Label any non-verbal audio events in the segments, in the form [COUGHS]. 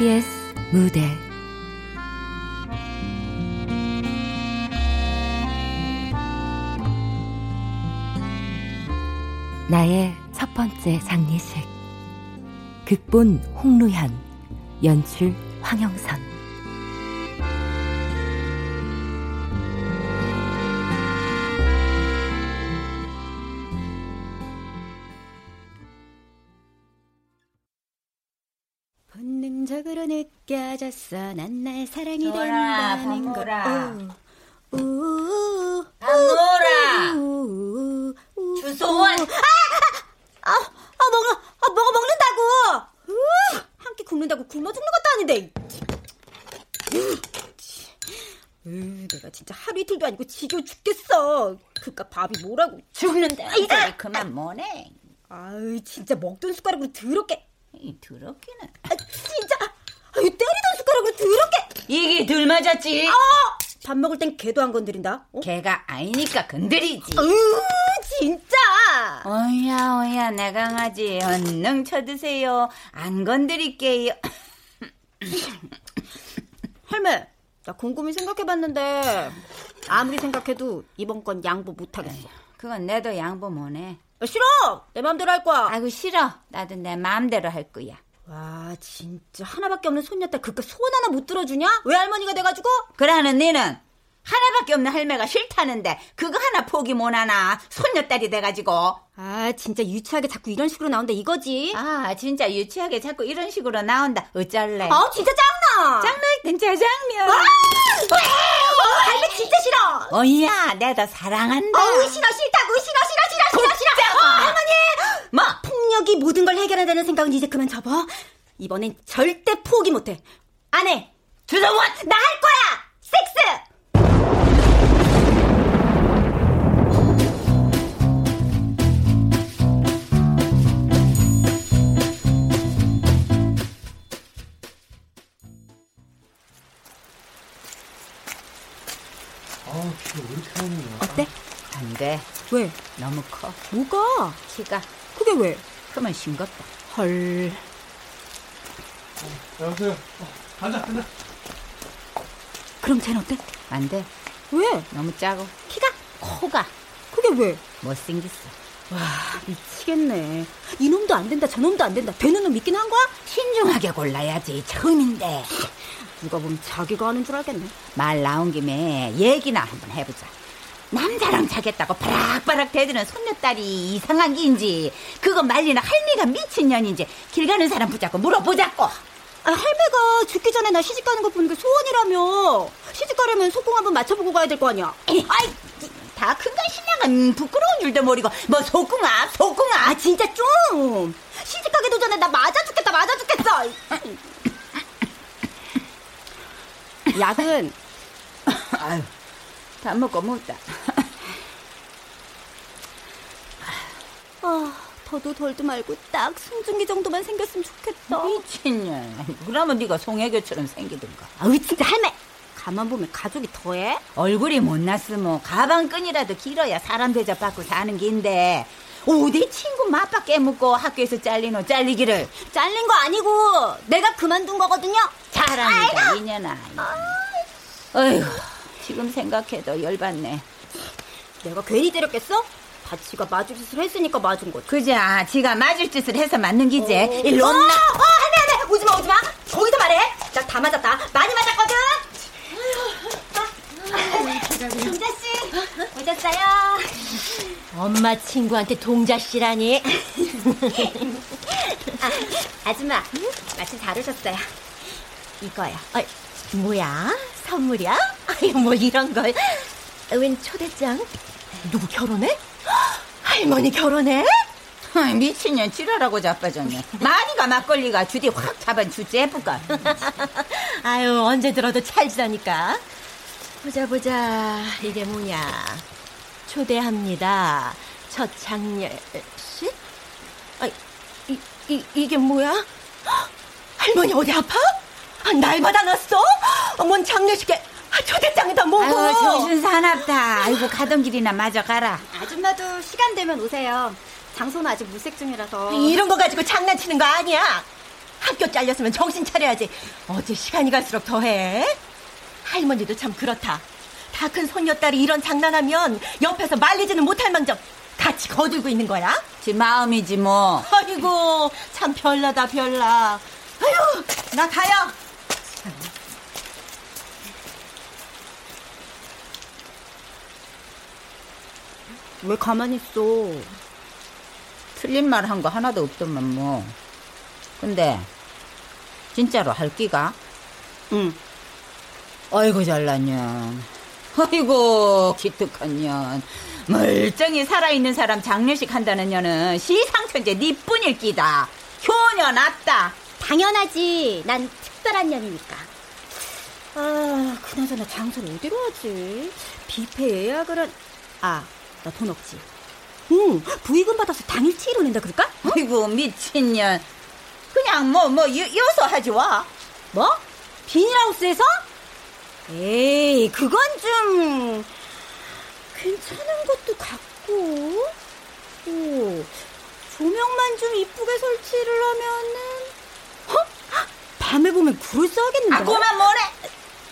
KBS 무대. 나의 첫 번째 장례식. 극본 홍루현 연출 황영선 느껴졌어. 난 나의 사랑이 된다는 걸 우우우 안노라 주소원. 아, 아, 아 먹어. 아 먹어 먹는다고. 한 끼 굶는다고 굶어 죽는 것도 아닌데. 으, 내가 진짜 하루 이틀도 아니고 지겨워 죽겠어. 그깟 밥이 뭐라고 죽는데. 이제 그만 뭐네. 아유 진짜 먹던 숟가락으로 더럽게. 이 더럽기는. 아, 진짜 아유 때리던 숟가락으로 더럽게. 이게 덜 맞았지. 아! 밥 먹을 땐 개도 안 건드린다. 어? 개가 아니니까 건드리지. 으 진짜! 어야 어야 내 강아지. 얼능 쳐드세요. 안 건드릴게요. [LAUGHS] 할매 나 곰곰이 생각해봤는데 아무리 생각해도 이번 건 양보 못하겠어. 그건 내도 양보 못해. 아, 싫어! 내 마음대로 할 거야. 아이고 싫어. 나도 내 마음대로 할 거야 와 진짜 하나밖에 없는 손녀딸 그깟 소원 하나 못 들어주냐? 왜 할머니가 돼가지고? 그러는 니는 하나밖에 없는 할매가 싫다는데 그거 하나 포기 못하나? 손녀딸이 돼가지고. 아 진짜 유치하게 자꾸 이런 식으로 나온다 이거지? 아 진짜 유치하게 자꾸 이런 식으로 나온다. 어쩔래? 아 진짜 짱나 짱나 된 짜장면. 아! 어, 할매 진짜 싫어! 어이야 내가 사랑한다. 어우 싫어 싫다고 싫어 싫어 싫어 싫어! 싫어 어, 할머니! 뭐 폭력이 모든 걸 해결한다는 생각은 이제 그만 접어 이번엔 절대 포기 못해 안해 주성원 나 할 거야 섹스 아? 어때? 안 돼. 왜? 너무 커. 뭐가? 키가 그게 왜? 크면 싱겁다. 헐. 어, 여보세요? 어, 간다, 간다. 그럼 쟤는 어때? 안 돼. 왜? 너무 작고. 키가? 코가 그게 왜? 못생겼어. 와, 미치겠네. 이놈도 안 된다, 저놈도 안 된다. 되는 놈 있긴 한 거야? 신중하게 골라야지. 처음인데. 누가 보면 자기가 하는 줄 알겠네. 말 나온 김에 얘기나 한번 해보자. 남자랑 자겠다고 바락바락 대드는 손녀딸이 이상한 게인지 그거 말리는 할미가 미친년인지 길 가는 사람 붙잡고 물어보자고. 아, 할매가 죽기 전에 나 시집 가는 거 보는 게 소원이라며. 시집 가려면 속공 한번 맞춰보고 가야 될 거 아니야. [LAUGHS] 아이, 다 큰가 음, 부끄러운 줄도 모르고 뭐 속궁아 속궁아 아, 진짜 좀. 시집 가기도 전에 나 맞아 죽겠다, 맞아 죽겠어. [LAUGHS] 약은 아유, 다 먹고 묻다. [LAUGHS] 아, 더도 덜도 말고 딱 승준기 정도만 생겼으면 좋겠다. 미친년. 그러면 네가 송혜교처럼 생기든가. 아우 진짜 할매. 가만 보면 가족이 더해? 얼굴이 못났으면 가방끈이라도 길어야 사람 대접받고 사는 긴데 어디 친구 맞박 깨묻고 학교에서 잘리노 잘리기를 잘린 거 아니고 내가 그만둔 거거든요. 잘합니다 이년아. 어휴 지금 생각해도 열받네. 내가 괜히 때렸겠어? 다 지가 맞을 짓을 했으니까 맞은 거지. 그자 지가 맞을 짓을 해서 맞는 기지. 일로 어, 온나. 어, 할매, 할매, 오지마, 오지마. 거기서 말해. 나 다 맞았다. 많이 맞았거든. 동자 씨, 오셨어요. 엄마 친구한테 동자 씨라니. [LAUGHS] 아, 아줌마, 마침 잘 오셨어요. 이거요. 아, 뭐야? 선물이야? 아유, 뭐 이런 걸. 웬 초대장? 누구 결혼해? 할머니 결혼해? 아이, 미친년 지랄하고 자빠졌네. 마니가 막걸리가 주디 확 잡은 주제 해볼까. 아유, 언제 들어도 찰지다니까. 보자, 보자. 이게 뭐냐. 초대합니다. 첫 장례, 씨? 아, 이, 이, 이게 뭐야? 헉, 할머니 어디 아파? 아, 날 받아놨어? 어, 뭔 장례식에 아, 초대장에다 뭐고? 아유, 정신 사납다. 아이고, 가던 길이나 마저 가라. 아줌마도 시간 되면 오세요. 장소는 아직 물색 중이라서. 이런 거 가지고 장난치는 거 아니야? 학교 잘렸으면 정신 차려야지. 어째 시간이 갈수록 더해. 할머니도 참 그렇다. 다 큰 손녀딸이 이런 장난하면 옆에서 말리지는 못할 망정 같이 거들고 있는 거야? 지 마음이지 뭐. 아이고 참 별나다 별나. 아유 나 가요. 왜 가만히 있어? 틀린 말 한 거 하나도 없더만 뭐. 근데 진짜로 할 끼가? 응. 아이고 잘났년. 아이고 기특한 년. 멀쩡히 살아있는 사람 장례식 한다는 년은 시상천재 니뿐일 끼다. 효녀 낫다. 당연하지. 난 특별한 년이니까. 아, 그나저나 장소를 어디로 하지? 뷔페 예약을 한... 아, 나 돈 없지. 응, 부의금 받아서 당일치기로 낸다 그럴까? 아이고 미친년. 그냥 뭐뭐 여서 하지 와. 뭐? 비닐하우스에서? 에이, 그건 좀 괜찮은 것도 같고. 오, 조명만 좀 이쁘게 설치를 하면은 어? 밤에 보면 그럴싸하겠는데? 아 그만 뭐래.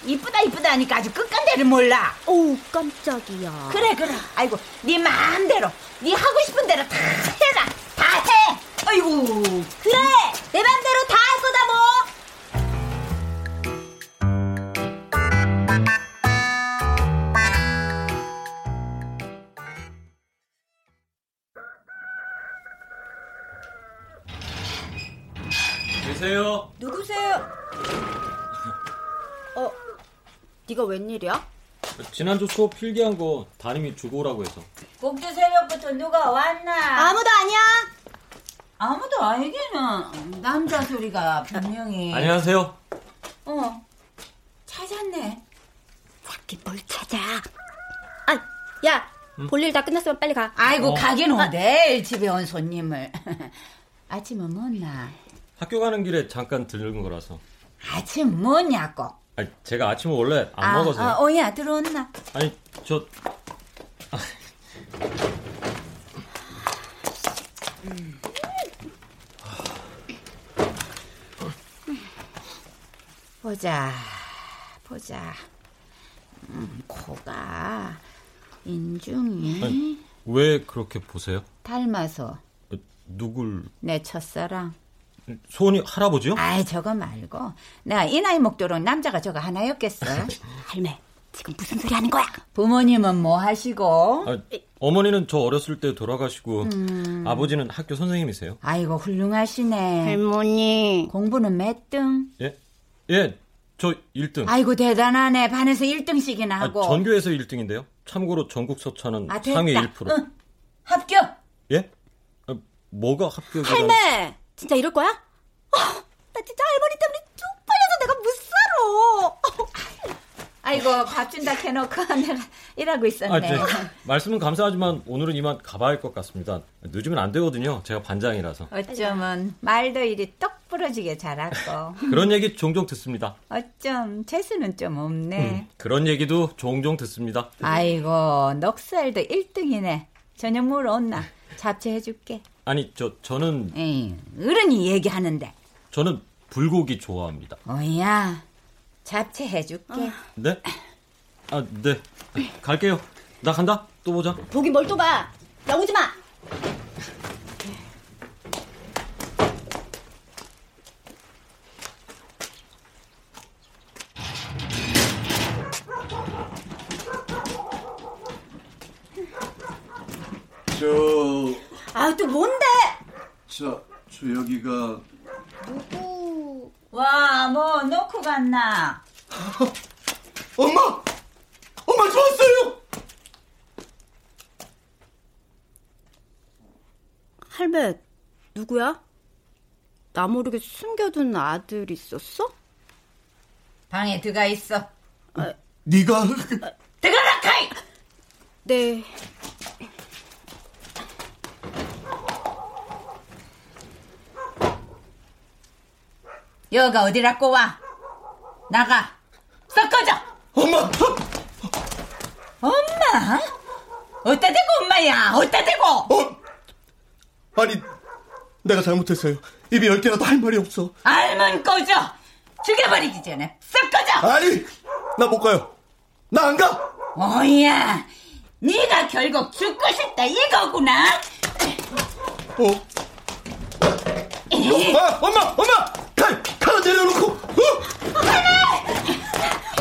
이쁘다 이쁘다 하니까 아주 끝간데를 몰라. 어우, 깜짝이야. 그래 그래. 아이고 네 마음대로 네 하고 싶은 대로 다 해라. 다 해. 아이고. 그래! 내 맘대로 다 할 거다 뭐! 계세요? 누구세요? 어, 네가 웬일이야? 지난주 수업 필기한 거 담임이 주고 오라고 해서. 꼭두 새벽부터 누가 왔나? 아무도 아니야. 아무도 아니기는 남자 소리가 분명히. 안녕하세요. 어. 찾았네. 찾긴 뭘 찾아. 아, 야, 볼일 다 끝났으면 빨리 가. 아이고 어. 가긴 오대 집에 온 손님을. [LAUGHS] 아침은 뭐나? 학교 가는 길에 잠깐 들른 거라서. 아침 뭐냐고? 아니, 제가 아침을 원래 안 아, 먹어서요. 아, 오야 들어온나? 아니, 저 보자, 보자. 음, 코가 인중이 아니, 왜 그렇게 보세요? 닮아서 어, 누굴 내 첫사랑. 소원이 할아버지요? 아이 저거 말고 내가 이 나이 먹도록 남자가 저거 하나였겠어. 할매, 지금 무슨 소리 하는 거야? 부모님은 뭐 하시고? 아, 어머니는 저 어렸을 때 돌아가시고 음. 아버지는 학교 선생님이세요. 아이고 훌륭하시네. 할머니. 공부는 몇 등? 예? 예, 저 1등. 아이고 대단하네. 반에서 1등씩이나 아, 하고. 전교에서 1등인데요. 참고로 전국 서차는 아. 상위 1%. 응. 합격. 예? 아, 뭐가 합격이라? 할매, 진짜 이럴 거야? 아, 나 진짜 할머니 때문에 쪽팔려서 내가 못 살아. 아이고 밥 준다 해놓고 [LAUGHS] 내가 일하고 아, 있었네. 저, 말씀은 감사하지만 오늘은 이만 가봐야 할 것 같습니다. 늦으면 안 되거든요. 제가 반장이라서. 어쩌면 말도 이리 떡 부러지게 잘하고 [LAUGHS] 그런 얘기 종종 듣습니다. 어쩜 재수는 좀 없네. 그런 얘기도 종종 듣습니다. 아이고 넉살도 1등이네. 저녁 물어온나 잡채해줄게. 아니, 저 저는 에이, 어른이 얘기하는데. 저는 불고기 좋아합니다. 어야 잡채 해줄게. 네? 아, 네. 갈게요. 나 간다. 또 보자. 보긴 뭘또 봐. 야, 오지 마. 아, 또 뭔데? 저, 저 여기가 누구? 와, 뭐 놓고 갔나? [LAUGHS] 엄마! 엄마 좋았어요! 할매, 누구야? 나 모르게 숨겨둔 아들 있었어? 방에 들어가 있어. 네가 들어가라 카이. 네. 여가 어디라고 와? 나가. 섞어져. 엄마! 엄마? 어따 대고 엄마야? 어따 대고? 어? 아니 내가 잘못했어요. 입이 열 개라도 할 말이 없어. 알면 꺼져. 죽여버리기 전에 싹 꺼져. 아니, 나 못 가요. 나 안 가. 뭐야? 네가 결국 죽고 싶다 이거구나. 어? 아, 엄마, 엄마, 칼, 칼을 내려놓고. 어?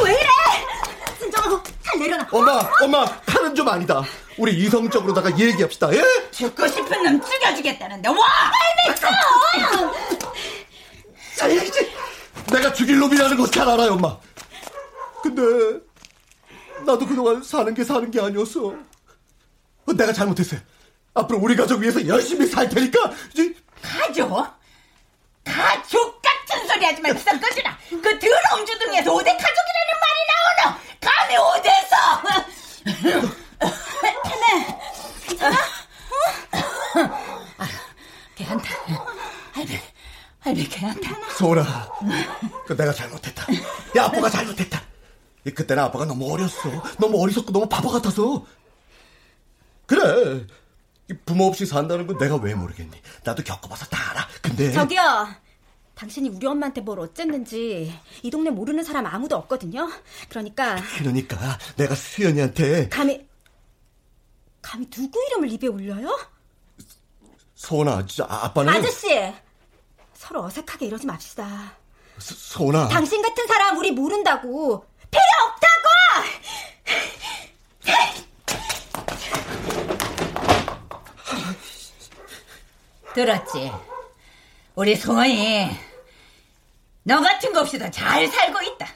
왜 이래? 진정하고 잘 내려놔. 엄마, 엄마, 칼은 좀 아니다. 우리 이성적으로다가 얘기합시다. 예? 죽고 싶은 놈 죽여주겠다는데 와! 자, 이제 내가 죽일 놈이라는 거 잘 알아요, 엄마. 근데 나도 그동안 사는 게 사는 게 아니었어. 내가 잘못했어요. 앞으로 우리 가족 위해서 열심히 살 테니까 이제 가족? 가족 소리 하지 말고 싹 꺼지라. 그 더러운 주둥이에서 오대 가족이라는 말이 나오노. 감히 오대서. 해매, 괜찮아? 아, 괜찮다. 할배, 할배 괜찮다. 소라, 그 내가 잘못했다. 야, 아빠가 잘못했다. 이 그때는 아빠가 너무 어렸어. 너무 어리석고 너무 바보 같아서. 그래. 이 부모 없이 산다는 건 내가 왜 모르겠니? 나도 겪어봐서 다 알아. 근데 저기요. 당신이 우리 엄마한테 뭘 어쨌는지 이 동네 모르는 사람 아무도 없거든요. 그러니까 그러니까 내가 수연이한테 감히 감히 누구 이름을 입에 올려요? 진짜 아- 아빠는 아저씨 서로 어색하게 이러지 맙시다. 소- 소나. 당신 같은 사람 우리 모른다고 필요 없다고. 들었지? 우리 송원이 너 같은 거 없이도 잘 살고 있다.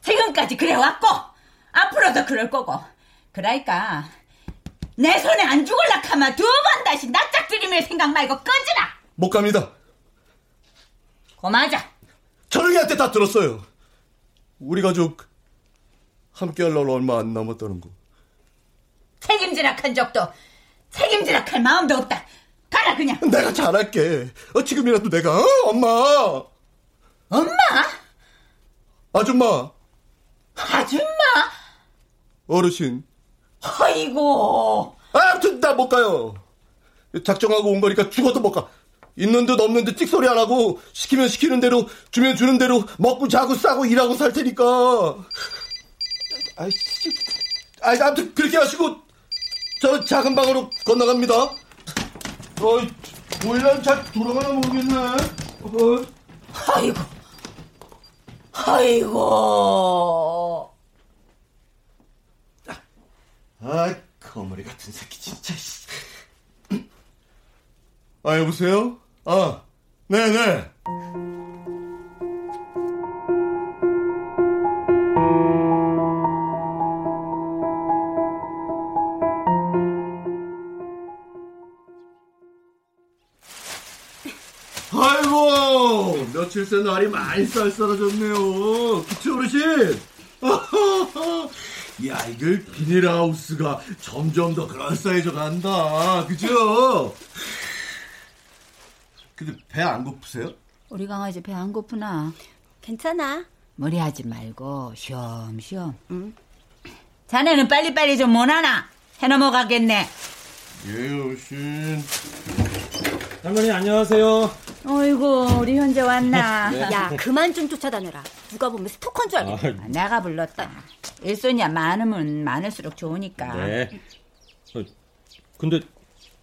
지금까지 그래왔고 앞으로도 그럴 거고. 그러니까 내 손에 안 죽을라 하면 두번 다시 낯짝 들이밀 생각 말고 꺼지라. 못 갑니다. 고마자. 철웅이한테 다 들었어요. 우리 가족 함께 할 날 얼마 안 남았다는 거. 책임지라 한 적도 책임지라 할 마음도 없다. 가라 그냥. 내가 잘할게. 어, 지금이라도 내가 어? 엄마, 엄마? 아줌마, 아줌마? 어르신. 아이고. 아무튼 나 못 가요. 작정하고 온 거니까 죽어도 못 가. 있는 듯 없는 듯 찍소리 안 하고 시키면 시키는 대로 주면 주는 대로 먹고 자고 싸고 일하고 살 테니까. 아이씨. 아이 아무튼 그렇게 하시고 저는 작은 방으로 건너갑니다. 어이 보일러는 잘 돌아가나 모르겠네. 어. 아이고. 아이고. 아, 거머리 같은 새끼 진짜. 아 여보세요? 아, 네네. 새 날이 많이 쌀쌀해졌네요. 그치, 어르신? [LAUGHS] 야, 이거 비닐하우스가 점점 더 그럴싸해져 간다. 그죠? 근데 배 안 고프세요? 우리 강아지 배 안 고프나? 괜찮아. 무리하지 말고 쉬엄쉬엄. 응. 자네는 빨리빨리 좀 못하나? 해넘어가겠네. 예, 어르신. 할머니 안녕하세요. 어이구 우리 현재 왔나? [LAUGHS] 야 그만 좀 쫓아다녀라. 누가 보면 스토커인 줄 알겠네. 아, 내가 불렀다. 일손이야 많으면 많을수록 좋으니까. 네. 어, 근데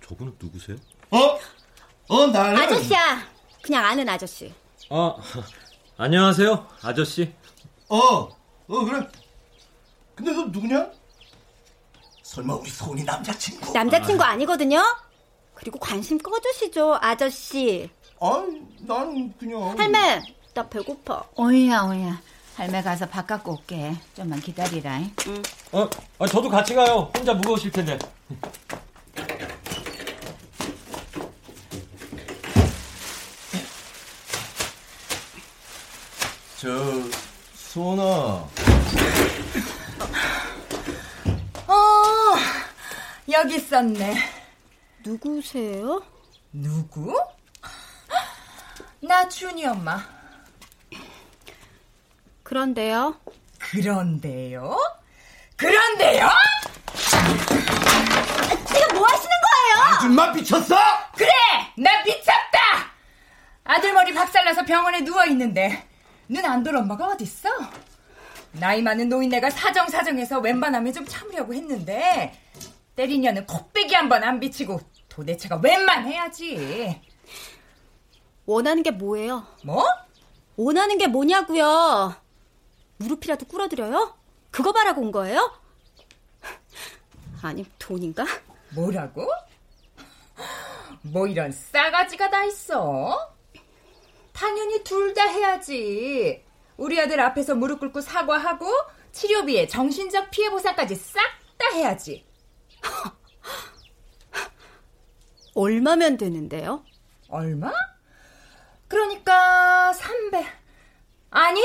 저분은 누구세요? 어? 어, 나는. 아저씨야. 그냥 아는 아저씨. 아, 안녕하세요, 아저씨. 어, 어, 그래. 근데 너 누구냐? 설마 우리 소은이 남자친구? 남자친구 아니거든요. 그리고 관심 꺼주시죠, 아저씨. 아니, 난 그냥. 할매, 나 배고파. 오이야 오이야. 할매 가서 밥 갖고 올게. 좀만 기다리라. 어, 아, 저도 같이 가요. 혼자 무거우실 텐데. 저, 소은아. 어, 여기 있었네. 누구세요? 누구? 나 준이 엄마. 그런데요. 그런데요? 그런데요? 지금 뭐 하시는 거예요? 아줌마 미쳤어? 그래! 나 미쳤다! 나서 병원에 누워 있는데 눈 안 돌 엄마가 어딨어? 나이 많은 노인네가 사정사정해서 웬만하면 좀 참으려고 했는데 때리냐는 코빼기 한 번 안 비치고 도대체가 웬만해야지. 원하는 게 뭐예요? 뭐? 원하는 게 뭐냐고요? 무릎이라도 꿇어드려요? 그거 바라고 온 거예요? [LAUGHS] 아니 돈인가? 뭐라고? 뭐 이런 싸가지가 다 있어? 당연히 둘 다 해야지. 우리 아들 앞에서 무릎 꿇고 사과하고 치료비에 정신적 피해 보상까지 싹 다 해야지. [LAUGHS] 얼마면 되는데요? 얼마? 그러니까 300. 아니,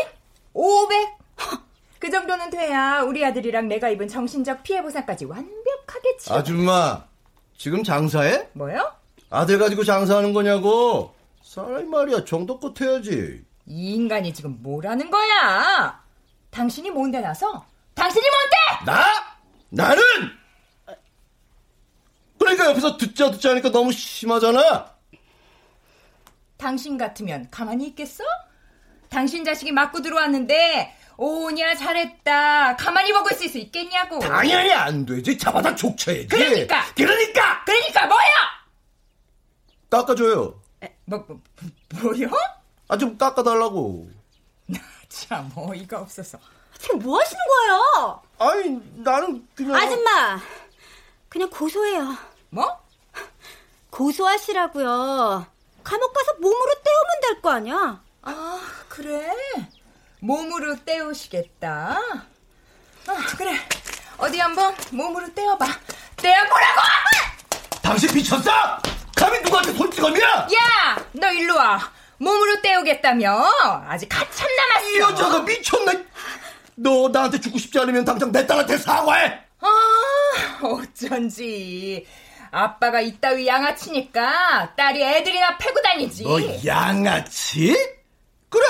500. [LAUGHS] 그 정도는 돼야 우리 아들이랑 내가 입은 정신적 피해 보상까지 완벽하게 치료. 아줌마, 지금 장사해? 뭐요? 아들 가지고 장사하는 거냐고. 사람이 말이야, 정도껏 해야지. 이 인간이 지금 뭐라는 거야? 당신이 뭔데 나서? 당신이 뭔데? 나? 나는! 그러니까 옆에서 듣자 듣자 하니까 너무 심하잖아. 당신 같으면 가만히 있겠어? 당신 자식이 맞고 들어왔는데 오냐 잘했다 가만히 보고 있을 수 있겠냐고 당연히 안 되지. 잡아다 족쳐야지. 그러니까! 그러니까! 그러니까 뭐야? 깎아줘요. 뭐, 뭐, 뭐요? 아, 좀 깎아달라고. 참 어이가 없어서 지금 뭐 하시는 거예요? 아니, 나는 그냥. 아줌마, 그냥 고소해요. 뭐? 고소하시라고요. 감옥 가서 몸으로 때우면 될 거 아니야? 아 그래 몸으로 때우시겠다 아 그래 어디 한번 몸으로 때워봐 때워보라고 당신 미쳤어? 감히 누구한테 손찌검이야? 야너 일로 와 몸으로 때우겠다며 아직 한참 남았어 이 여자가 미쳤나? 너 나한테 죽고 싶지 않으면 당장 내 딸한테 사과해. 아, 어쩐지. 아빠가 이따위 양아치니까 딸이 애들이나 패고 다니지. 너 양아치? 그래,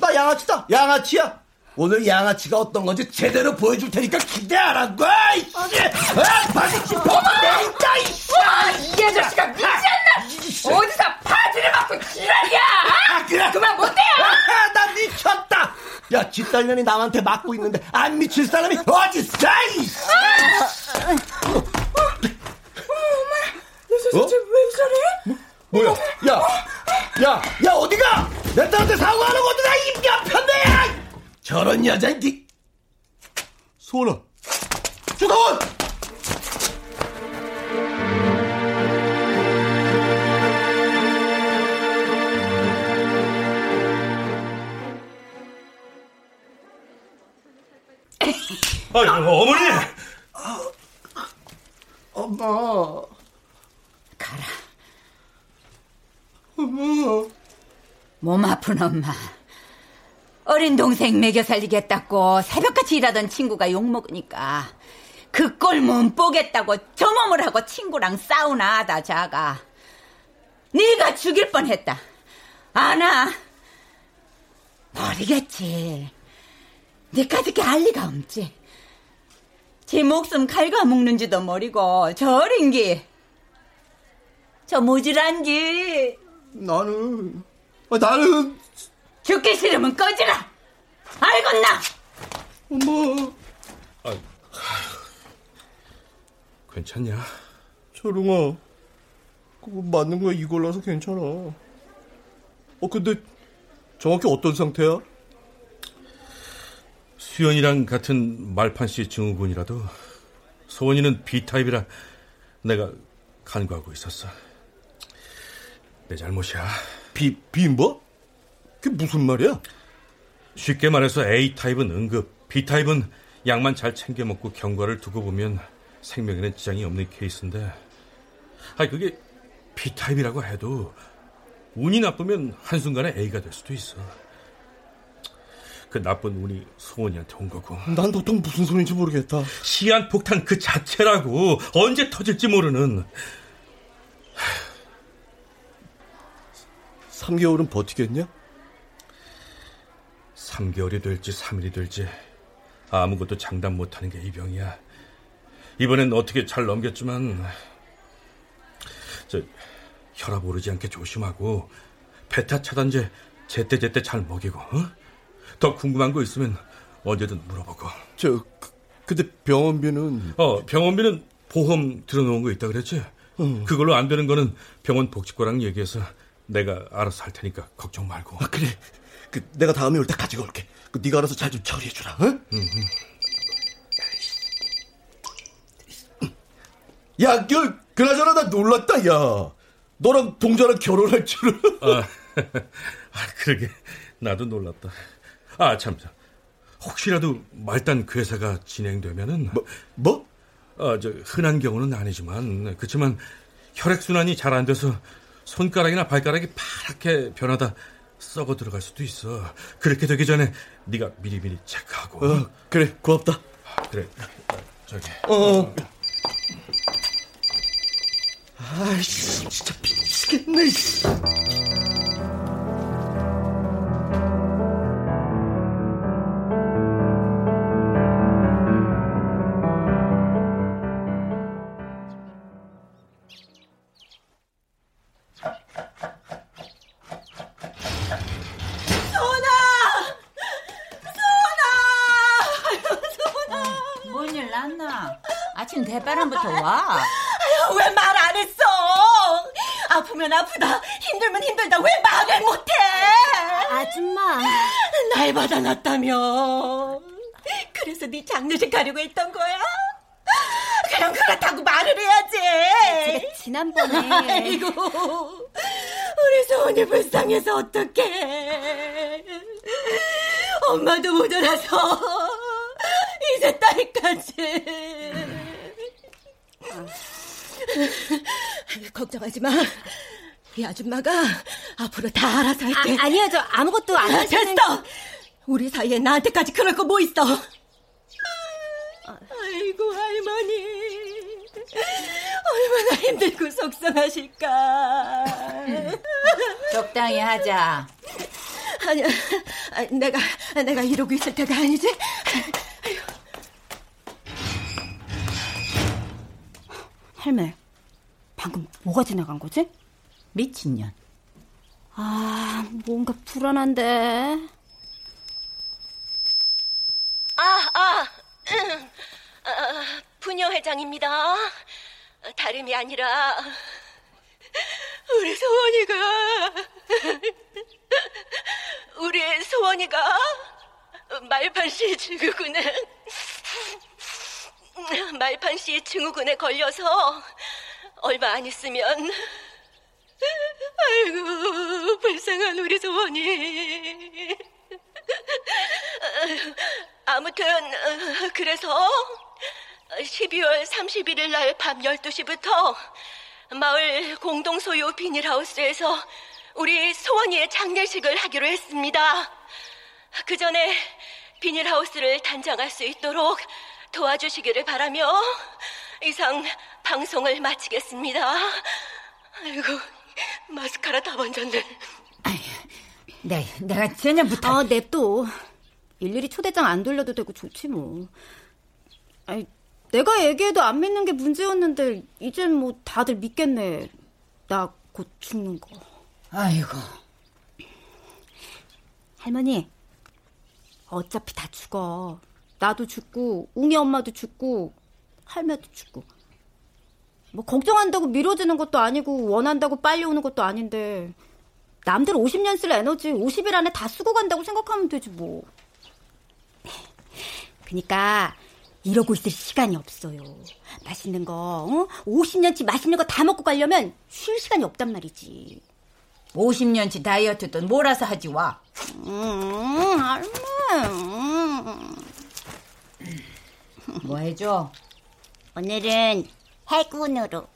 나 양아치다. 양아치야. 오늘 양아치가 어떤 건지 제대로 보여줄 테니까 기대하라고. 이씨, 아, 바지 짚어 내있다 이씨. 와, 이 아저씨가 미쳤나? 어디서 파지를 맞고 지랄이야? 아, 그래. 그만 못 때요. 아, 나 미쳤다. 야, 뒷달년이 남한테 맞고 있는데 안 미칠 사람이 어딨어? 이씨. 너 도대체 왜 저래? 뭐야? 야, 야, 야 어디가? 내 딸한테 사과하는 것도 다 입가 편대야. 저런 여자인지. 소원아, 주다원. 아, 어머니! 엄마. 가라. 엄마. 몸 아픈 엄마. 어린 동생 먹여 살리겠다고 새벽같이 일하던 친구가 욕먹으니까 그 꼴 못 보겠다고 저 몸을 하고 친구랑 싸우나 하다 자가. 네가 죽일 뻔했다. 아나. 모르겠지. 네까짓게 알 리가 없지. 제 목숨 갉아먹는지도 모르고 저 어린 게. 저 모질한지. 나는, 아, 나는, 죽기 싫으면 꺼지라. 알겠나? 엄마. 괜찮냐? 철웅아, 그거 맞는 거야 이걸라서 괜찮아. 어, 근데 정확히 어떤 상태야? 수연이랑 같은 말판 씨 증후군이라도 소원이는 B타입이라 내가 간과하고 있었어. 내 잘못이야. 비, 비 뭐? 그게 무슨 말이야? 쉽게 말해서 A타입은 응급, B타입은 약만 잘 챙겨 먹고 경과를 두고 보면 생명에는 지장이 없는 케이스인데, 아 그게 B타입이라고 해도 운이 나쁘면 한순간에 A가 될 수도 있어. 그 나쁜 운이 소원이한테 온 거고. 난 도통 무슨 소리인지 모르겠다. 시한폭탄 그 자체라고 언제 터질지 모르는 3개월은 버티겠냐? 3개월이 될지 3일이 될지 아무것도 장담 못하는 게 이 병이야. 이번엔 어떻게 잘 넘겼지만 저 혈압 오르지 않게 조심하고 베타 차단제 제때제때 잘 먹이고, 어? 더 궁금한 거 있으면 언제든 물어보고. 저, 그, 근데 병원비는? 어, 병원비는 보험 들어놓은 거 있다 그랬지? 음. 그걸로 안 되는 거는 병원 복지과랑 얘기해서 내가 알아서 할 테니까 걱정 말고. 아, 그래. 그, 내가 다음에 올 때 가지고 올게. 그, 네가 알아서 잘 좀 처리해 주라, 응? 음, 야, 야, 그나저나 나 놀랐다, 야. 너랑 동자랑 결혼할 줄은. 아, [LAUGHS] 아, 그러게. 나도 놀랐다. 아, 참, 참. 혹시라도 말단 괴사가 진행되면은. 뭐, 뭐? 아, 저, 흔한 경우는 아니지만, 그렇지만 혈액 순환이 잘 안 돼서 손가락이나 발가락이 파랗게 변하다 썩어 들어갈 수도 있어. 그렇게 되기 전에 네가 미리미리 체크하고. 어, 그래, 고맙다. 아, 그래, 저기. 어. 아이씨, 진짜 미치겠네. 아프면 아프다, 힘들면 힘들다, 왜 말을 못해? 아줌마. 날 받아놨다며. 그래서 네 장례식 가려고 했던 거야? 그럼 그렇다고 말을 해야지. 제가 지난번에. 아이고, 우리 소원이 불쌍해서 어떡해. 엄마도 못 알아서 이제 딸까지. [LAUGHS] 걱정하지 마. 이 아줌마가 앞으로 다 알아서 할게. 아, 니요저 아무것도 안 하시는... 됐어! 우리 사이에 나한테까지 그럴 거 뭐 있어? 아이고, 할머니. 얼마나 힘들고 속상하실까. 적당히 하자. 아니야, 내가, 내가 이러고 있을 때가 아니지? 할매, 방금 뭐가 지나간 거지? 미친년. 아, 뭔가 불안한데. 아, 아, 음, 아 부녀 회장입니다. 다름이 아니라 우리 소원이가 우리 소원이가 말판시 증후군에 말판시 증후군에 걸려서 얼마 안 있으면 아이고 불쌍한 우리 소원이 아무튼 그래서 12월 31일 날 밤 12시부터 마을 공동소유 비닐하우스에서 우리 소원이의 장례식을 하기로 했습니다. 그 전에 비닐하우스를 단장할 수 있도록 도와주시기를 바라며 이상 방송을 마치겠습니다. 아이고, 마스카라 다 번졌네. 네, 내가 전년부터. 아, 냅둬. 일일이 초대장 안 돌려도 되고 좋지 뭐. 아니, 내가 얘기해도 안 믿는 게 문제였는데 이젠 뭐 다들 믿겠네. 나 곧 죽는 거. 아이고. 할머니, 어차피 다 죽어. 나도 죽고 웅이 엄마도 죽고 할매도 죽고 뭐 걱정한다고 미뤄지는 것도 아니고 원한다고 빨리 오는 것도 아닌데 남들 50년 쓸 에너지 50일 안에 다 쓰고 간다고 생각하면 되지 뭐. 그니까 이러고 있을 시간이 없어요. 맛있는 거, 어? 50년치 맛있는 거 다 먹고 가려면 쉴 시간이 없단 말이지. 50년치 다이어트도 몰아서 하지 와. 음, 할매. 음. 뭐 해줘? 오늘은 해군으로.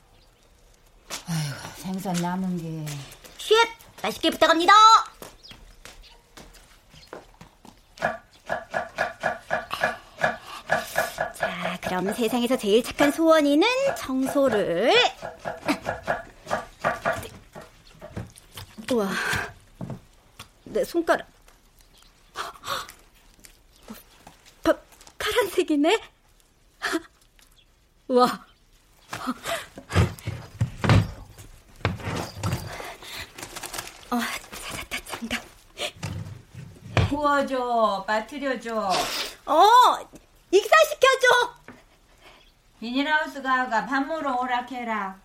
아이고, 생선 남은 게. 쉿! 맛있게 부탁합니다! 자, 그럼 세상에서 제일 착한 소원이는 청소를. 우와, 내 손가락. 파, 파란색이네? 와. 어, 찾았다, 장갑. 부어줘, 빠뜨려줘. 어, 익사시켜줘. 비닐하우스 가가 밥 먹으러 오락해라.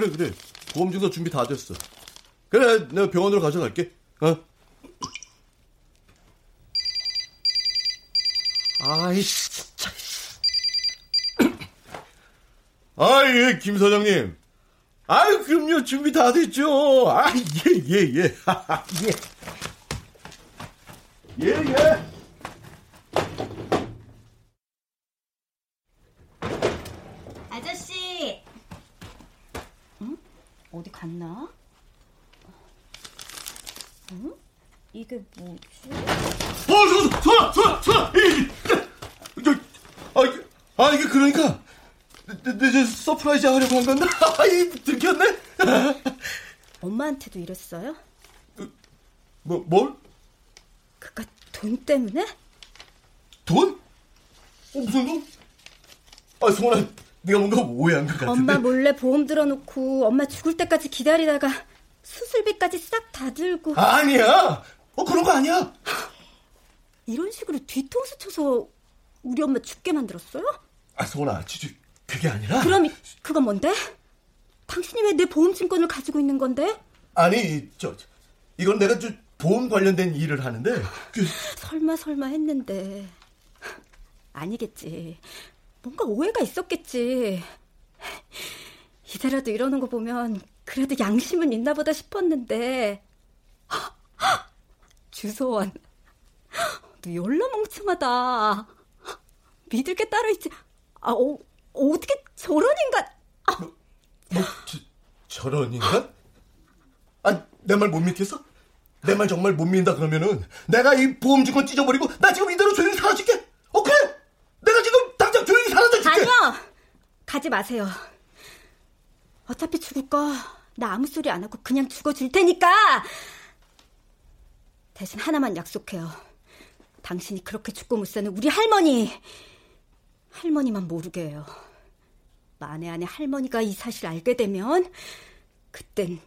그래, 그래. 보험증서 준비 다 됐어. 그래, 내가 병원으로 가져갈게. 어? 아이, 진짜. [COUGHS] 아, 예, 김 사장님. 아유, 그럼요. 준비 다 됐죠. 아, 예, 예, 예. [LAUGHS] 예. 예, 예. 어디 갔나? 응? 이게 뭐지? 어, 저, 이, 저, 아, 이게, 아, 이게 그러니까, 내, 내, 내 surprise 하려고 한 건데, [LAUGHS] 아, 이, 들켰네? [LAUGHS] 엄마한테도 이랬어요? 뭐, 뭘? 그깟 돈 때문에? 돈? 어, 무슨 돈? 아, 성원아, 네가 뭔가 오해한 것 같은데. 엄마 몰래 보험 들어놓고 엄마 죽을 때까지 기다리다가 수술비까지 싹 다 들고 아니야! 어, 그런 거 아니야! 이런 식으로 뒤통수 쳐서 우리 엄마 죽게 만들었어요? 아, 성원아, 진짜, 그게 아니라. 그럼 이- 그건 뭔데? 당신이 왜 내 보험증권을 가지고 있는 건데? 아니, 저, 이건 내가 저 보험 관련된 일을 하는데, 그, 설마 설마 했는데 아니겠지. 뭔가 오해가 있었겠지. 이제라도 이러는 거 보면 그래도 양심은 있나 보다 싶었는데 주소원 [GASPS] 너 열나 멍청하다. [GASPS] 믿을 게 따로 있지. 아, 어, 어떻게 저런 인간 뭐, 저, 저런 인간? 아, 내 말 못 믿겠어? 내 말 정말 못 믿는다 그러면은 내가 이 보험증권 찢어버리고 나 지금 이대로 조용히 사라질게. 어 그래? 내가 지금 당장 조용히 사라져 줄게. 아니요! 가지 마세요. 어차피 죽을 거, 나 아무 소리 안 하고 그냥 죽어줄 테니까! 대신 하나만 약속해요. 당신이 그렇게 죽고 못 사는 우리 할머니! 할머니만 모르게 해요. 만에 안에 할머니가 이 사실 알게 되면, 그땐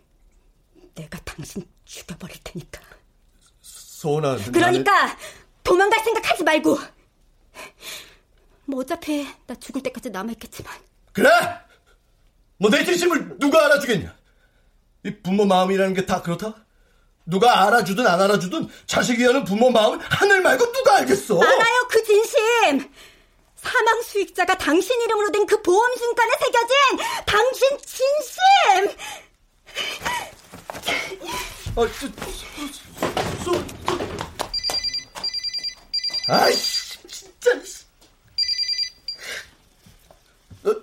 내가 당신 죽여버릴 테니까. 소원아. 그러니까 도망갈 생각 하지 말고. 뭐 어차피 나 죽을 때까지 남아있겠지만 그래? 뭐 내 진심을 누가 알아주겠냐? 이 부모 마음이라는 게 다 그렇다? 누가 알아주든 안 알아주든 자식이 하는 부모 마음은 하늘 말고 누가 알겠어? 알아요 그 진심. 사망 수익자가 당신 이름으로 된 그 보험증권에 새겨진 당신 진심. 아, 저, 소, 소, 아이씨, 진짜. 씨. 어,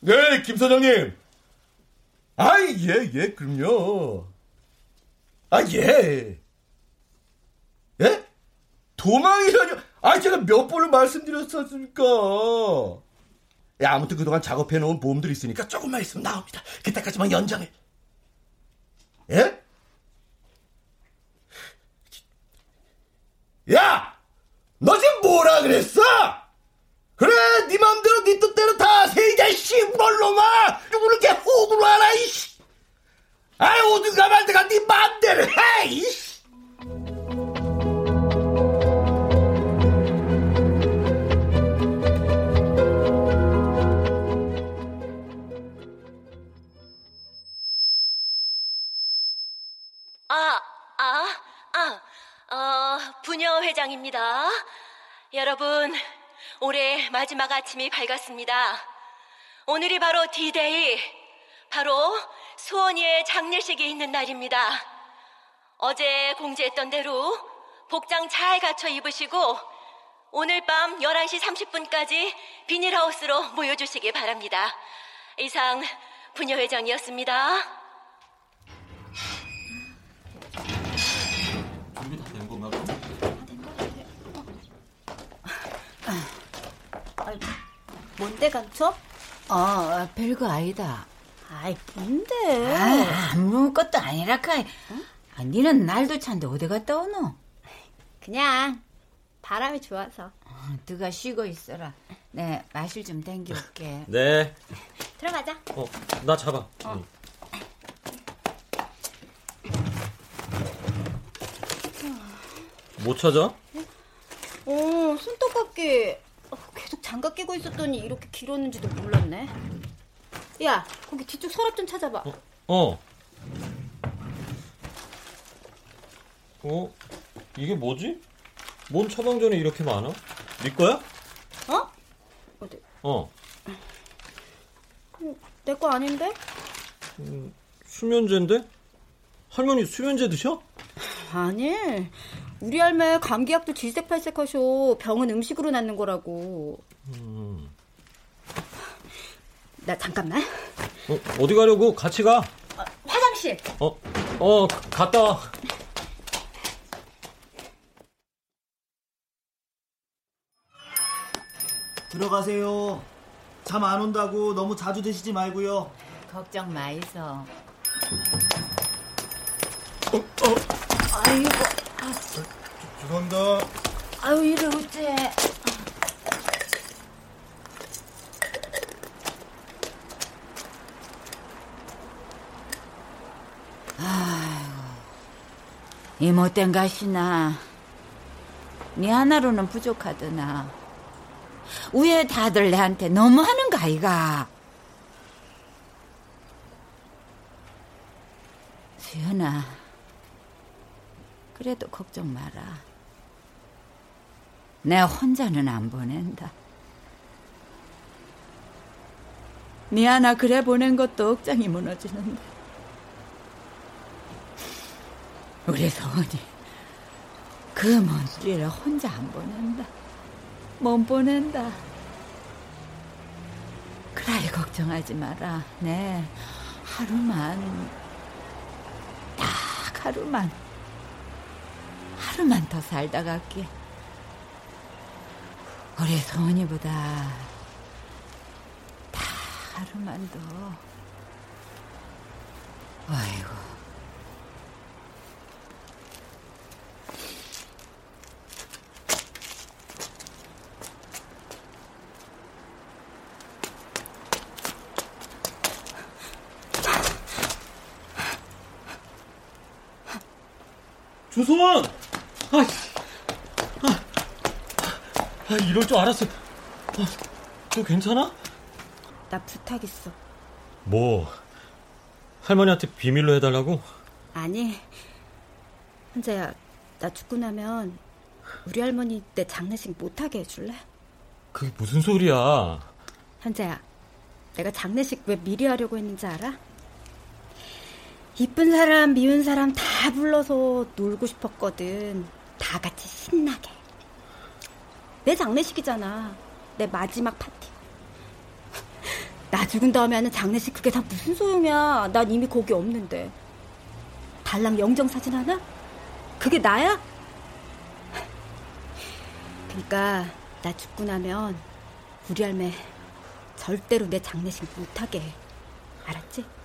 네, 김 사장님. 아이, 예, 예, 그럼요. 아, 예. 예? 도망이라뇨? 아, 제가 몇 번을 말씀드렸었습니까? 야, 아무튼 그동안 작업해놓은 보험들이 있으니까 조금만 있으면 나옵니다. 그때까지만 연장해. 예? 야! 너 지금 뭐라 그랬어? 그래, 네 맘대로 네 뜻대로 다 세 아침이 밝았습니다. 오늘이 바로 D-Day, 바로 수원이의 장례식이 있는 날입니다. 어제 공지했던 대로 복장 잘 갖춰 입으시고 오늘 밤 11시 30분까지 비닐하우스로 모여주시기 바랍니다. 이상 부녀 회장이었습니다. 뭔데, 감초? 어, 별거 아니다. 아이, 뭔데? 아, 아무것도 아니라카. 응? 아, 니는 날도 찬데 어디 갔다 오노? 그냥 바람이 좋아서. 어, 네가 쉬고 있어라. 네, 마실 좀 땡겨올게. [LAUGHS] 네. 들어가자. 어, 나 잡아. 어. 못 찾아? 어, 손톱깎이 어, 계속 장갑 끼고 있었더니 이렇게 길었는지도 몰랐네. 야, 거기 뒤쪽 서랍 좀 찾아봐. 어. 어. 어? 이게 뭐지? 뭔 처방전이 이렇게 많아? 네 거야? 어? 어디? 어. 음, 내거 아닌데? 음, 수면제인데? 할머니 수면제 드셔? 아니. 우리 할매 감기약도 질색팔색하셔. 병은 음식으로 낫는 거라고. 음. 나 잠깐만. 어, 어디 가려고? 같이 가. 어, 화장실. 어, 어, 갔다 와. 들어가세요. 잠 안 온다고 너무 자주 드시지 말고요. 걱정 마이소. 어, 어. 아이고. 아. 죄송합니다. 아유, 이래 어째. 이 못된 가시나. 니 하나로는 부족하드나. 위에 다들 내한테 너무하는 거 아이가? 수연아, 그래도 걱정 마라. 내 혼자는 안 보낸다. 니 하나 그래 보낸 것도 억장이 무너지는데. 우리 서원이 그 먼 길을 혼자 안 보낸다. 못 보낸다. 그래 걱정하지 마라. 네 하루만 딱 하루만 하루만 더 살다 갈게. 우리 성원이보다 다 하루만 더. 아이고. 조소원! 아, 아, 아, 이럴 줄 알았어. 아, 너 괜찮아? 나 부탁 있어. 뭐, 할머니한테 비밀로 해달라고? 아니, 현자야, 나 죽고 나면 우리 할머니 내 장례식 못하게 해줄래? 그게 무슨 소리야? 현자야, 내가 장례식 왜 미리 하려고 했는지 알아? 이쁜 사람, 미운 사람 다 불러서 놀고 싶었거든. 다 같이 신나게. 내 장례식이잖아. 내 마지막 파티. [LAUGHS] 나 죽은 다음에 하는 장례식 그게 다 무슨 소용이야. 난 이미 거기 없는데. 달랑 영정 사진 하나? 그게 나야? 그러니까 나 죽고 나면 우리 할매 절대로 내 장례식 못하게 해. 알았지?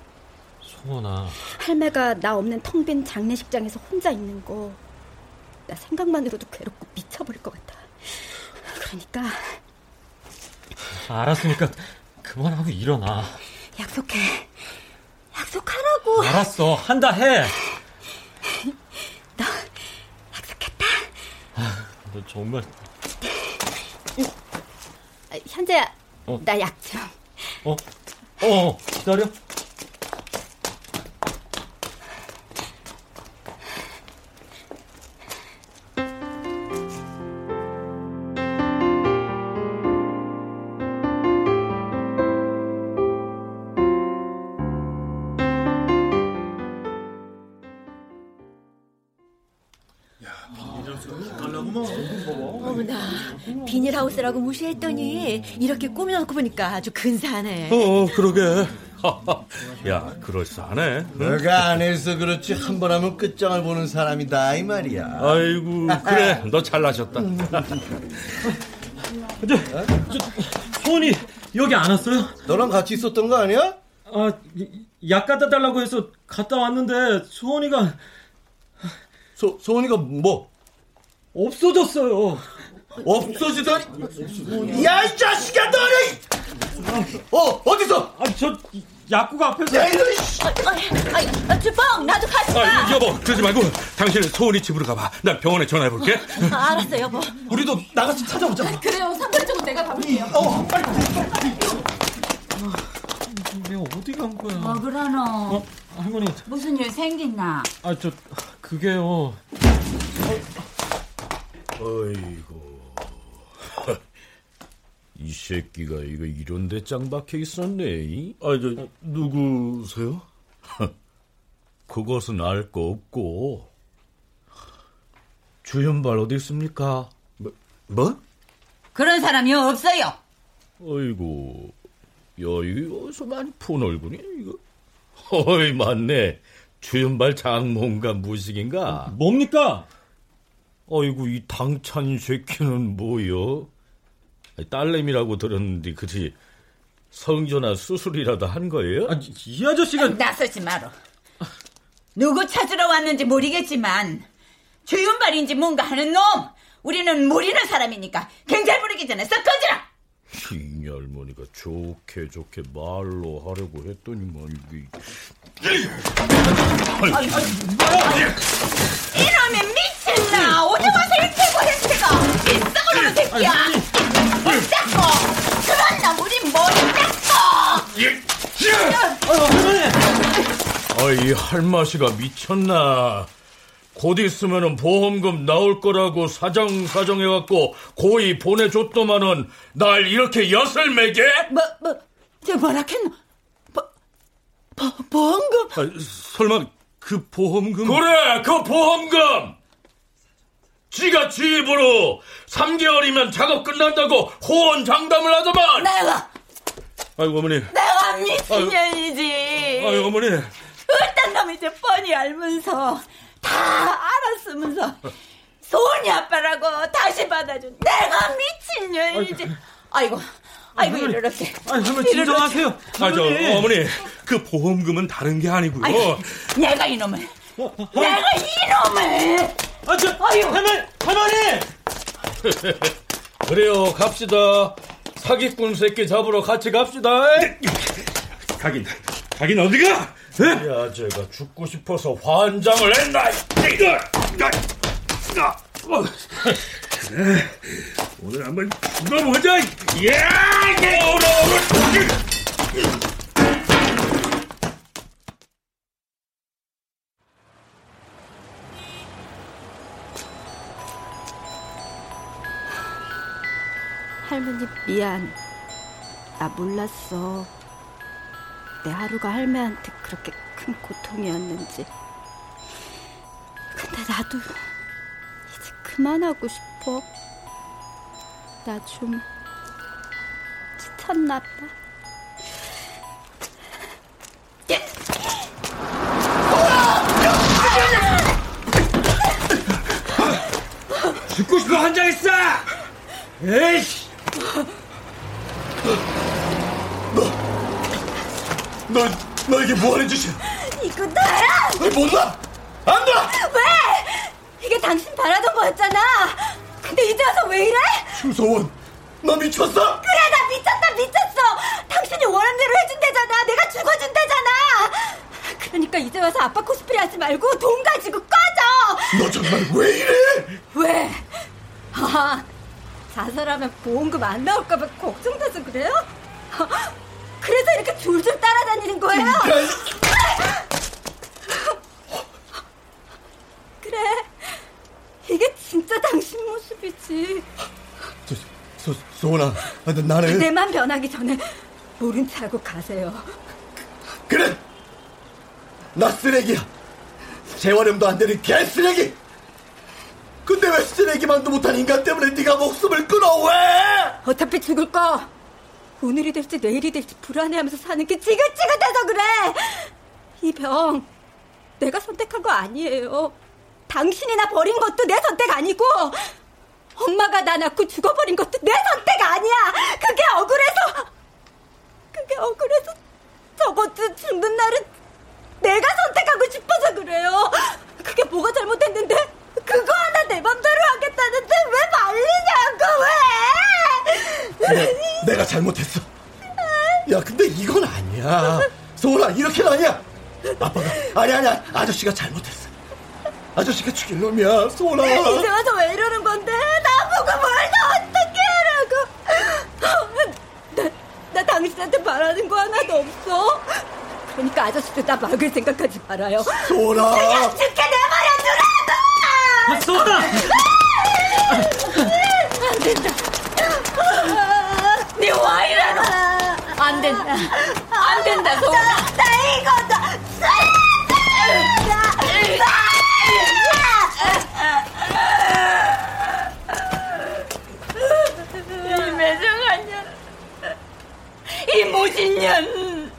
송원아. 할매가 나 없는 텅 빈 장례식장에서 혼자 있는 거. 나 생각만으로도 괴롭고 미쳐버릴 것 같아. 그러니까. 알았으니까 그만하고 일어나. 약속해. 약속하라고. 알았어. 한다 해. 너 약속했다. 아, 너 정말. 아, 현재야. 어. 나약 좀. 어? 어, 기다려. 무시했더니 이렇게 꾸며놓고 보니까 아주 근사하네. 어, 그러게. [LAUGHS] 야, 그럴싸하네. 내가 안 해서 그렇지 한 번 하면 끝장을 보는 사람이다 이 말이야. 아이고, 그래. [LAUGHS] 너 잘나셨다. 저, 저, 소원이 여기 안 왔어요? 너랑 같이 있었던 거 아니야? 아, 약 갖다 달라고 해서 갔다 왔는데 소원이가 소 소원이가 뭐 없어졌어요. 없어지다니? 야 이 자식아 너는! 어 어디서? 아, 저 약국 앞에서. 야 이놈! 아, 주뻥 나도 같이 아, 여보, 그러지 말고 당신은 소은이 집으로 가봐. 난 병원에 전화해 볼게. 아, 알았어 여보. 우리도 나가서 찾아보자. 그래요. 상관적은 내가 가볼게요. 어 빨리. 내가 어디 간 거야? 뭐 그러노? 어, 할머니. 무슨 일 생겼나? 아, 저 그게요. 어이구. 이 새끼가 이거 이런 데 짱 박혀 있었네. 아, 저 누구세요? [LAUGHS] 그것은 알 거 없고. 주현발 어디 있습니까? 뭐? 그런 사람이 없어요. 어이구. 야, 이거 어디서 많이 푼 얼굴이야, 이거? 어이, 맞네. 주현발 장모인가 무식인가? 뭡니까? 어이구, 이 당찬 새끼는 뭐여? 딸내미라고 들었는데, 그지? 성전화 수술이라도 한 거예요? 아, 이 아저씨가 나서지 마라. 누구 찾으러 왔는지 모르겠지만 주윤발인지 뭔가 하는 놈. 우리는 모르는 사람이니까 경찰 부르기 전에 썩 꺼지라. 이 할머니가 좋게 좋게 말로 하려고 했더니만 이게 이놈의 미친나. 오늘 와서 일태고 했태가. 이 썩어놓은 새끼야. 못 잡고. 그런 놈 우린 못 잡고. 아이 할마씨가 미쳤나 곧 있으면은 보험금 나올 거라고 사정사정 해갖고 고이 보내줬더만은 날 이렇게 엿을 매게? 뭐, 뭐, 저 뭐라 했노? 보, 보, 보험금? 아, 설마 그 보험금? 그래 그 보험금 지가 지 입으로 3개월이면 작업 끝난다고 호언장담을 하더만 내가, 아이고 어머니. 내가 미친년이지. 아이고 어머니. 어떤 놈이 이제 뻔히 알면서 다 알았으면서 소은이 아빠라고 다시 받아준 내가 미친년이지. 아이고, 아이고 이렇게. 아니, 할머니 진정하세요. 아, 저 어머니 그 보험금은 다른 게 아니고요. 아이고, 내가 이놈을, 내가 이놈을. 아, 저 할머니, 할머니. [LAUGHS] 그래요 갑시다 사기꾼 새끼 잡으러 같이 갑시다 [LAUGHS] 가긴 가긴 어디가? 야 제가 죽고 싶어서 환장을 했나 이거 그래 [LAUGHS] 오늘 한번 죽어보자. 예! 할머니 미안. 나 몰랐어. 내 하루가 할매한테 그렇게 큰 고통이었는지. 근데 나도 이제 그만하고 싶어. 나 좀 지쳤나 봐. 죽고 싶어 환장했어. 에이씨. 너, 너 이게 뭐 하는 짓이야? 이거 나야! 아니, 못 놔! 안 놔! 왜? 이게 당신 바라던 거였잖아. 근데 이제 와서 왜 이래? 김소원, 너 미쳤어? 그래 나 미쳤다 미쳤어. 당신이 원하는 대로 해준대잖아. 내가 죽어준대잖아. 그러니까 이제 와서 아빠 코스프레 하지 말고 돈 가지고 꺼져. 너 정말 왜 이래? 왜? 아, 자살하면 보험금 안 나올까봐 걱정돼서 그래요? 그래서 이렇게 줄줄 따라다니는 거예요? [LAUGHS] 그래, 이게 진짜 당신 모습이지. 저, 소, 소원아, 아, 나는 내맘 변하기 전에 모른 체 하고 가세요. 그래! 나 쓰레기야! 재활용도 안 되는 개쓰레기! 근데 왜 쓰레기만도 못한 인간 때문에 네가 목숨을 끊어 왜? 어차피 죽을 거. 오늘이 될지 내일이 될지 불안해하면서 사는 게 지긋지긋해서 그래. 이 병 내가 선택한 거 아니에요. 당신이 나 버린 것도 내 선택 아니고 엄마가 나 낳고 죽어버린 것도 내 선택 아니야. 그게 억울해서 그게 억울해서 저것도 죽는 날은 내가 선택하고 싶어서 그래요. 그게 뭐가 잘못했는데? 그거 하나 내 맘대로 하겠다는데 왜 말리냐고 왜? 내, 내가 잘못했어. 야, 근데 이건 아니야. 소은아, 이렇게는 아니야. 아빠가 아니 아니야. 아저씨가 잘못했어. 아저씨가 죽일 놈이야, 소은아. 이제 와서 왜 이러는 건데? 나보고 뭘더 어떻게 하라고? 나, 나 당신한테 바라는 거 하나도 없어. 그러니까 아저씨도 나 막을 생각하지 말아요. 소은아. 그냥 죽게 내버려 두라고! 소은아! 안 된다. 네와 이러노? 안 된다. 안 된다, 소은아. 나 이거 나이 매정한 년, 이 모진 년,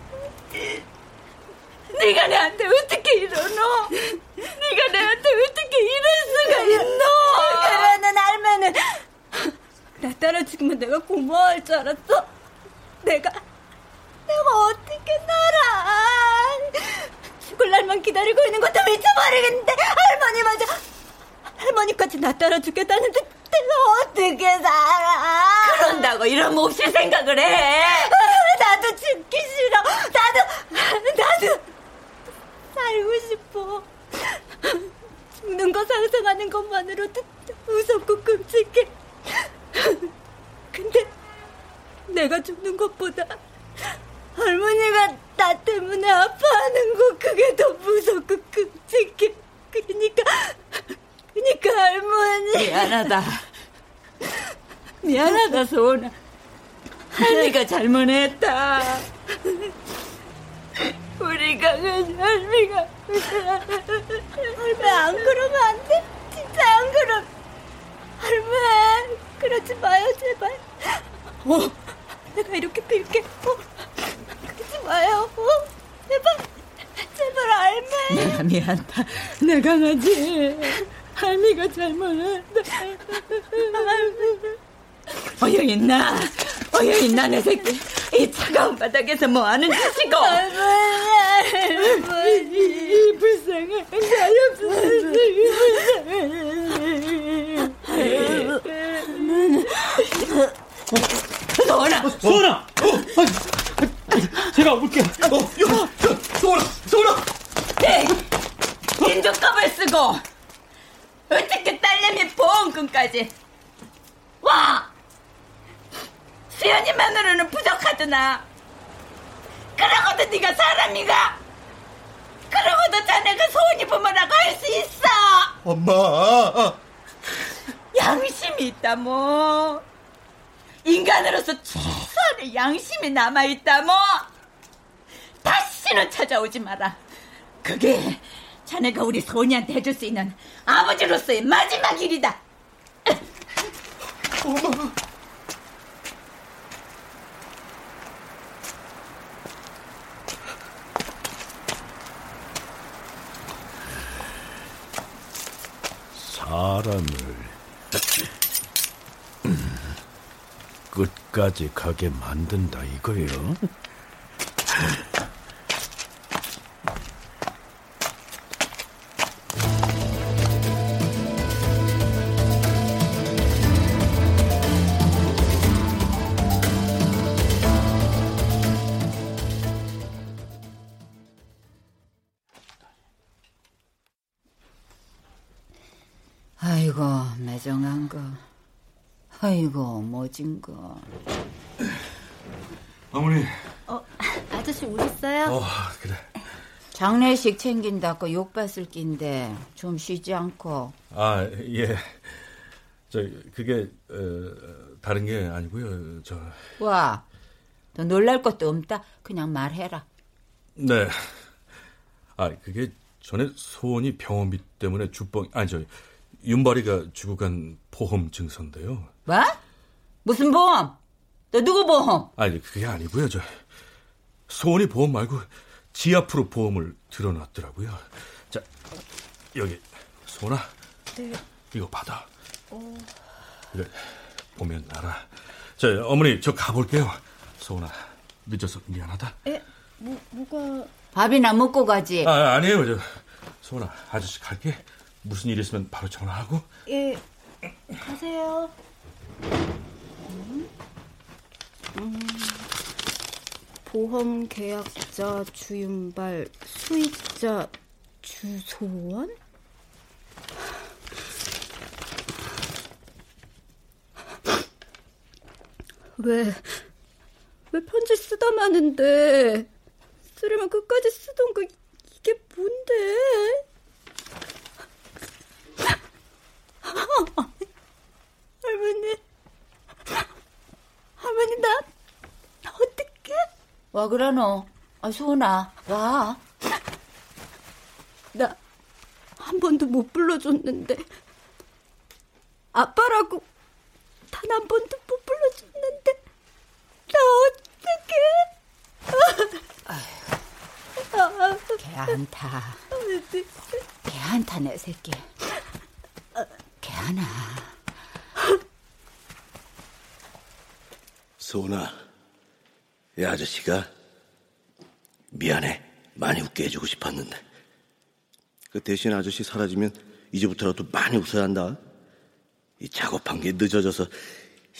네가 내한테 어떻게 이러노? 네가 내한테 어떻게 이럴 수가 있노? 그러는 알면은 나 따라 죽으면 내가 고마워할 줄 알았어? 내가 내가 어떻게 살아? 죽을 날만 기다리고 있는 것도 미쳐버리겠는데 할머니 맞아 할머니까지 나 따라 죽겠다는데 내가 어떻게 살아? 그런다고 이런 몹쓸 생각을 해? 나도 죽기 싫어. 나도 나도 살고 싶어. 죽는 거 상상하는 것만으로도 무섭고 끔찍해. 근데 내가 죽는 것보다 할머니가 나 때문에 아파하는 거 그게 더 무섭고 끔찍해. 그러니까 그러니까 할머니 미안하다. [LAUGHS] 미안하다, 소은아. 할미가 잘못했다. 우리 강은 할미가 할미 안 그러면 안 돼. 진짜 안 그럼 할미 그러지 마요 제발. 어 내가 이렇게 빌게. 어 그러지 마요. 어 제발 제발 할미. 내가 미안하다. 내 강아지. 할미가 잘못했다. 어여 있나? 어여 있나 내 새끼. 이 차가운 바닥에서 뭐 하는 짓이고? 할머니 이 불쌍한 소은아! 소은아! 제가 올게요. 어, 야, 소은아, 소은아! 네, 인조값을 쓰고 어떻게 딸내미 보험금까지 와! 수연이만으로는 부족하더나 그러고도 네가 사람이가 그러고도 자네가 소은이 부모라고 할 수 있어 엄마. 양심이 있다 뭐 인간으로서 최소한의 양심이 남아있다 뭐 다시는 찾아오지 마라. 그게 자네가 우리 소은이한테 해줄 수 있는 아버지로서의 마지막 일이다. 엄마. 사람을 끝까지 가게 만든다 이거요. 모진 거 어머니. 어, 아저씨 오셨어요? 어, 그래. 장례식 챙긴다고 욕받을 낀데 좀 쉬지 않고 아, 예. 저 그게 어, 다른 게 아니고요. 저 와, 너 놀랄 것도 없다. 그냥 말해라. 네. 아, 그게 전에 소원이 병원비 때문에 주뻥 아니 저 윤발이가 주고 간 보험 증서인데요. 뭐? 무슨 보험? 너 누구 보험? 아니 그게 아니고요. 저 소원이 보험 말고 지 앞으로 보험을 들어놨더라고요. 자 여기 소원아, 네. 이거 받아. 이거 보면 알아. 자 어머니 저 가볼게요. 소원아. 늦어서 미안하다. 에? 뭐, 뭐가... 밥이나 먹고 가지. 아, 아니에요. 저, 소은아, 아저씨 갈게. 무슨 일 있으면 바로 전화하고. 예, 가세요. 음. 음. 보험 계약자 주윤발 수익자 주소원? 왜, 왜 편지 쓰다 마는데? 쓰려면 끝까지 쓰던 거, 이게 뭔데? [LAUGHS] 할머니, 할머니, 나, 어떡해? 와, 그러노? 아, 소은아, 와. 나, 한 번도 못 불러줬는데, 아빠라고 단 한 번도 못 불러줬는데, 나 어떡해? 개한타. 개한타, 내 새끼. 개하나. 소은아, 이 아저씨가 미안해. 많이 웃게 해주고 싶었는데. 그 대신 아저씨 사라지면 이제부터라도 많이 웃어야 한다. 이 작업한 게 늦어져서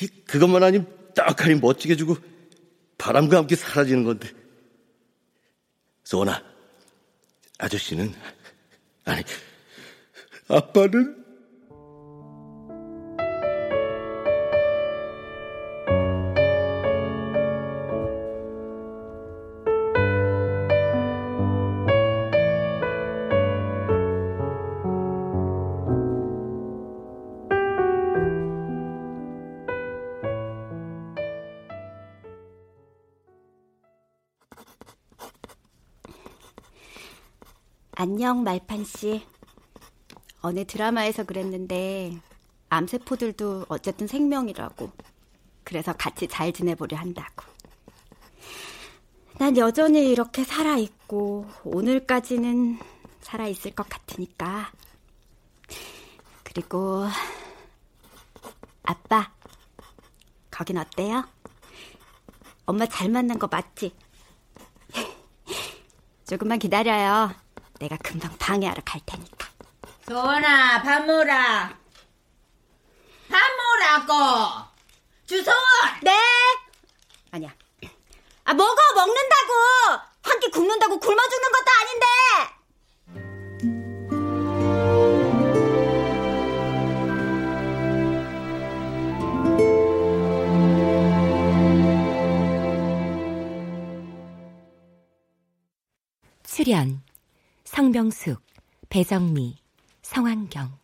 이 그것만 아니면 떡하니 멋지게 주고 바람과 함께 사라지는 건데. 소은아, 아저씨는 아니 아빠는 안녕, 말판 씨. 어느 드라마에서 그랬는데 암세포들도 어쨌든 생명이라고. 그래서 같이 잘 지내보려 한다고. 난 여전히 이렇게 살아있고 오늘까지는 살아있을 것 같으니까. 그리고 아빠, 거긴 어때요? 엄마 잘 만난 거 맞지? [LAUGHS] 조금만 기다려요. 내가 금방 방해하러 갈 테니까. 소원아, 밥 먹으라. 밥 먹으라고. 주소원. 네. 아니야. 아 먹어 먹는다고. 한 끼 굶는다고 굶어 죽는 것도 아닌데. 출연 성병숙, 배정미, 성환경,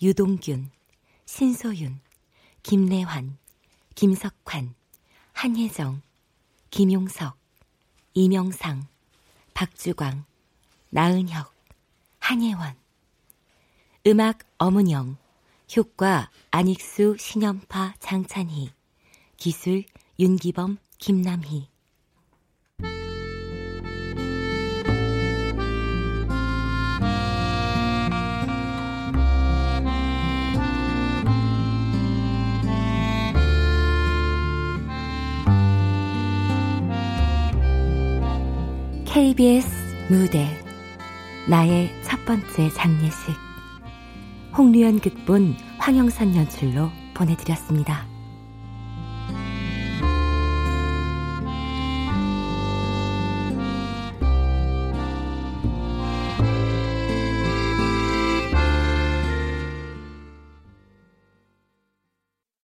유동균, 신소윤, 김래환, 김석환, 한혜정, 김용석, 이명상, 박주광, 나은혁, 한예원. 음악 어문영 효과 안익수, 신연파, 장찬희. 기술 윤기범, 김남희 KBS 무대 나의 첫 번째 장례식 홍류연 극본 황영선 연출로 보내드렸습니다.